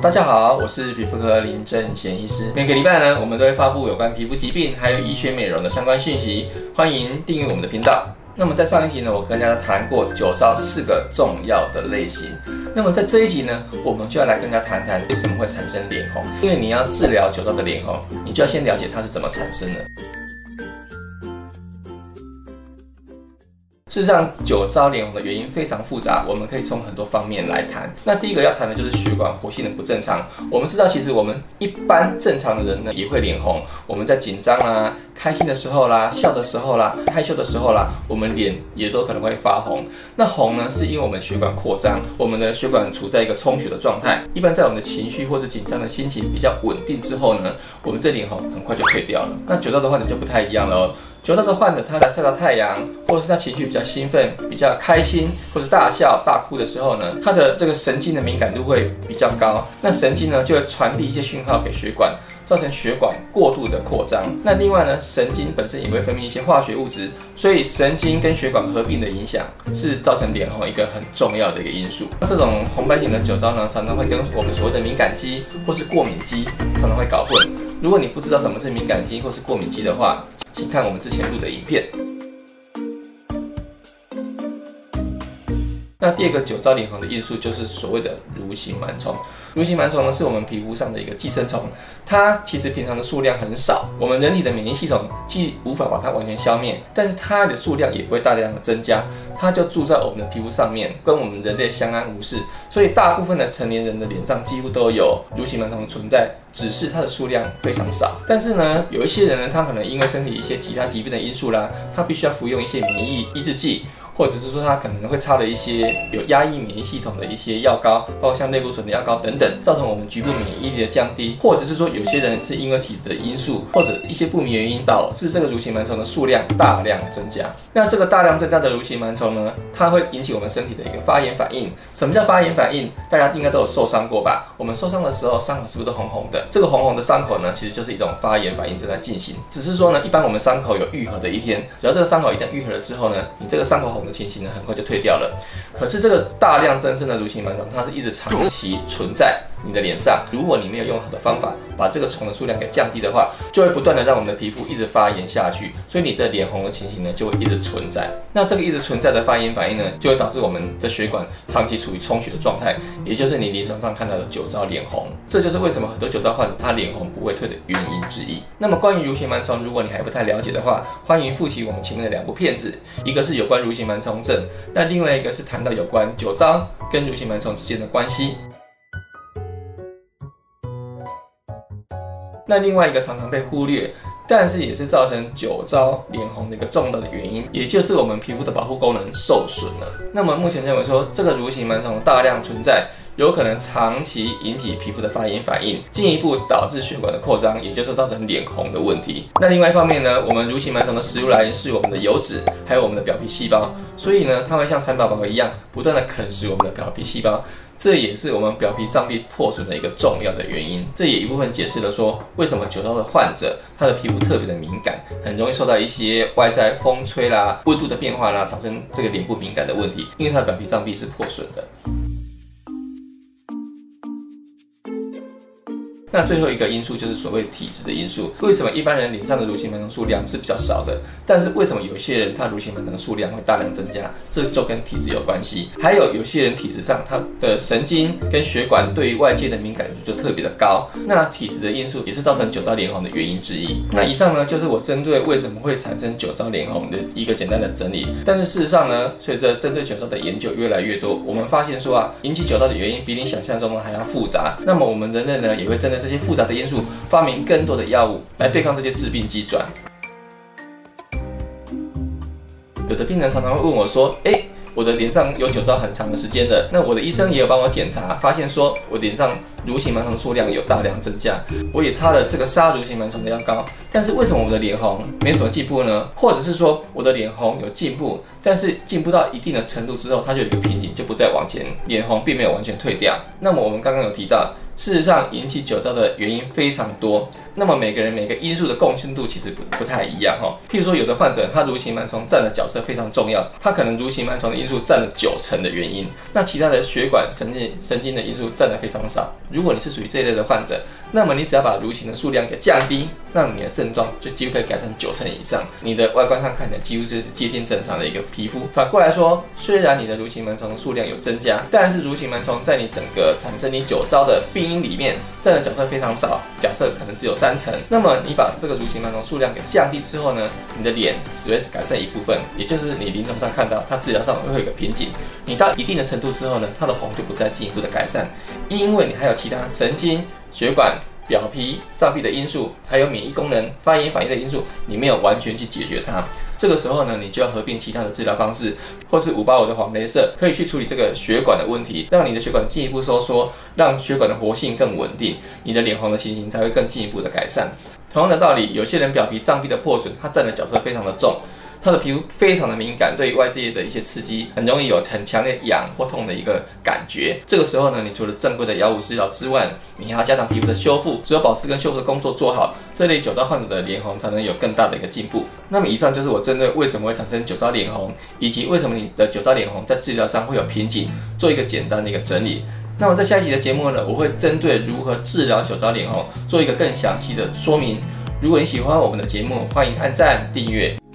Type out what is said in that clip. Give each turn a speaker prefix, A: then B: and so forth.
A: 大家好，我是皮肤科林正贤医师。每个礼拜呢，我们都会发布有关皮肤疾病还有医学美容的相关讯息，欢迎订阅我们的频道。那么在上一集呢，我跟大家谈过酒糟四个重要的类型。那么在这一集呢，我们就要来跟大家谈谈为什么会产生脸红。因为你要治疗酒糟的脸红，你就要先了解它是怎么产生的。事实上，酒糟脸红的原因非常复杂，我们可以从很多方面来谈。那第一个要谈的就是血管活性的不正常。我们知道，其实我们一般正常的人呢，也会脸红。我们在紧张啦、开心的时候啦、笑的时候啦、害羞的时候啦，我们脸也都可能会发红。那红呢，是因为我们血管扩张，我们的血管处在一个充血的状态。一般在我们的情绪或者紧张的心情比较稳定之后呢，我们这脸红很快就退掉了。那酒糟的话呢就不太一样了。酒糟的患者，他在晒到太阳，或者是他情绪比较兴奋、比较开心，或者大笑大哭的时候呢，他的这个神经的敏感度会比较高。那神经呢，就会传递一些讯号给血管，造成血管过度的扩张。那另外呢，神经本身也会分泌一些化学物质，所以神经跟血管合并的影响是造成脸红一个很重要的一个因素。那这种红斑型的酒糟呢，常常会跟我们所谓的敏感肌或是过敏肌常常会搞混。如果你不知道什么是敏感肌或是过敏肌的话，请看我们之前录的影片。那第二个酒糟脸红的因素就是所谓的蠕形螨虫。蠕形螨虫呢，是我们皮肤上的一个寄生虫，它其实平常的数量很少，我们人体的免疫系统既无法把它完全消灭，但是它的数量也不会大量的增加，它就住在我们的皮肤上面，跟我们人类相安无事。所以大部分的成年人的脸上几乎都有蠕形螨虫存在，只是它的数量非常少。但是呢，有一些人呢，他可能因为身体一些其他疾病的因素啦，他必须要服用一些免疫抑制剂。或者是说他可能会擦了一些有压抑免疫系统的一些药膏，包括像类固醇的药膏等等，造成我们局部免疫力的降低。或者是说有些人是因为体质的因素，或者一些不明原因导致这个蠕形螨虫的数量大量增加。那这个大量增加的蠕形螨虫呢，它会引起我们身体的一个发炎反应。什么叫发炎反应？大家应该都有受伤过吧？我们受伤的时候，伤口是不是都红红的？这个红红的伤口呢，其实就是一种发炎反应正在进行。只是说呢，一般我们伤口有愈合的一天，只要这个伤口一旦愈合了之后呢，你这个伤口红的情形呢，很快就退掉了。可是这个大量增生的蠕形螨虫，它是一直长期存在你的脸上。如果你没有用好的方法把这个虫的数量给降低的话，就会不断的让我们的皮肤一直发炎下去，所以你的脸红的情形呢，就会一直存在。那这个一直存在的发炎反应呢，就会导致我们的血管长期处于充血的状态，也就是你临床上看到的酒糟脸红。这就是为什么很多酒糟患者他脸红不会退的原因之一。那么关于蠕形螨虫，如果你还不太了解的话，欢迎复习我们前面的两部片子，一个是有关蠕形螨虫症，那另外一个是谈到有关酒糟跟蠕形螨虫之间的关系。那另外一个常常被忽略，但是也是造成酒糟脸红的一个重要的原因，也就是我们皮肤的保护功能受损了。那么目前认为说，这个蠕形螨虫大量存在，有可能长期引起皮肤的发炎反应，进一步导致血管的扩张，也就是造成脸红的问题。那另外一方面呢，我们蠕形螨虫的食物来源是我们的油脂，还有我们的表皮细胞，所以呢，它会像蚕宝宝一样，不断的啃食我们的表皮细胞。这也是我们表皮脏壁破损的一个重要的原因。这也一部分解释了说，为什么酒糟的患者他的皮肤特别的敏感，很容易受到一些外在风吹啦、温度的变化啦，产生这个脸部敏感的问题，因为他的表皮脏壁是破损的。那最后一个因素就是所谓体质的因素。为什么一般人脸上的蠕形螨虫数量是比较少的？但是为什么有些人他蠕形螨虫的数量会大量增加？这就跟体质有关系。还有有些人体质上他的神经跟血管对于外界的敏感度就特别的高。那体质的因素也是造成酒糟脸红的原因之一。那以上呢就是我针对为什么会产生酒糟脸红的一个简单的整理。但是事实上呢，随着针对酒糟的研究越来越多，我们发现说啊，引起酒糟的原因比你想象中的还要复杂。那么我们人类呢也会针对这这些复杂的因素，发明更多的药物来对抗这些致病机转。有的病人常常会问我说：“诶，我的脸上有酒糟很长的时间了，那我的医生也有帮我检查，发现说我脸上蠕形螨虫数量有大量增加，我也擦了这个杀蠕形螨虫的药膏，但是为什么我的脸红没什么进步呢？或者是说我的脸红有进步，但是进步到一定的程度之后，它就有一个瓶颈，就不再往前，脸红并没有完全退掉。那么我们刚刚有提到。事实上，引起酒糟的原因非常多。那么每个人每个因素的共性度其实不不太一样哈。譬如说，有的患者他蠕形螨虫占的角色非常重要，他可能蠕形螨虫的因素占了九成的原因，那其他的血管、神经、神经的因素占的非常少。如果你是属于这一类的患者，那么你只要把蠕形的数量给降低，那你的症状就几乎可以改善九成以上，你的外观上看起来几乎就是接近正常的一个皮肤。反过来说，虽然你的蠕形螨虫的数量有增加，但是蠕形螨虫在你整个产生你酒糟的病因里面占的角色非常少，假设可能只有三成。那么你把这个蠕形当中数量给降低之后呢，你的脸只会改善一部分，也就是你临床上看到它治疗上会有一个瓶颈。你到一定的程度之后呢，它的红就不再进一步的改善，因为你还有其他神经、血管。表皮、脏壁的因素，还有免疫功能、发炎反应的因素，你没有完全去解决它。这个时候呢，你就要合并其他的治疗方式，或是五八五的黄雷射，可以去处理这个血管的问题，让你的血管进一步收缩，让血管的活性更稳定，你的脸红的情形才会更进一步的改善。同样的道理，有些人表皮、脏壁的破损，它占的角色非常的重。他的皮肤非常的敏感，对于外界的一些刺激，很容易有很强烈痒或痛的一个感觉。这个时候呢，你除了正规的药物治疗之外，你还要加强皮肤的修复，只有保湿跟修复的工作做好，这类酒糟患者的脸红才能有更大的一个进步。那么以上就是我针对为什么会产生酒糟脸红，以及为什么你的酒糟脸红在治疗上会有瓶颈，做一个简单的一个整理。那么在下一期的节目呢，我会针对如何治疗酒糟脸红做一个更详细的说明。如果你喜欢我们的节目，欢迎按赞订阅。